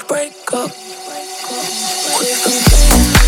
break up break up. Quit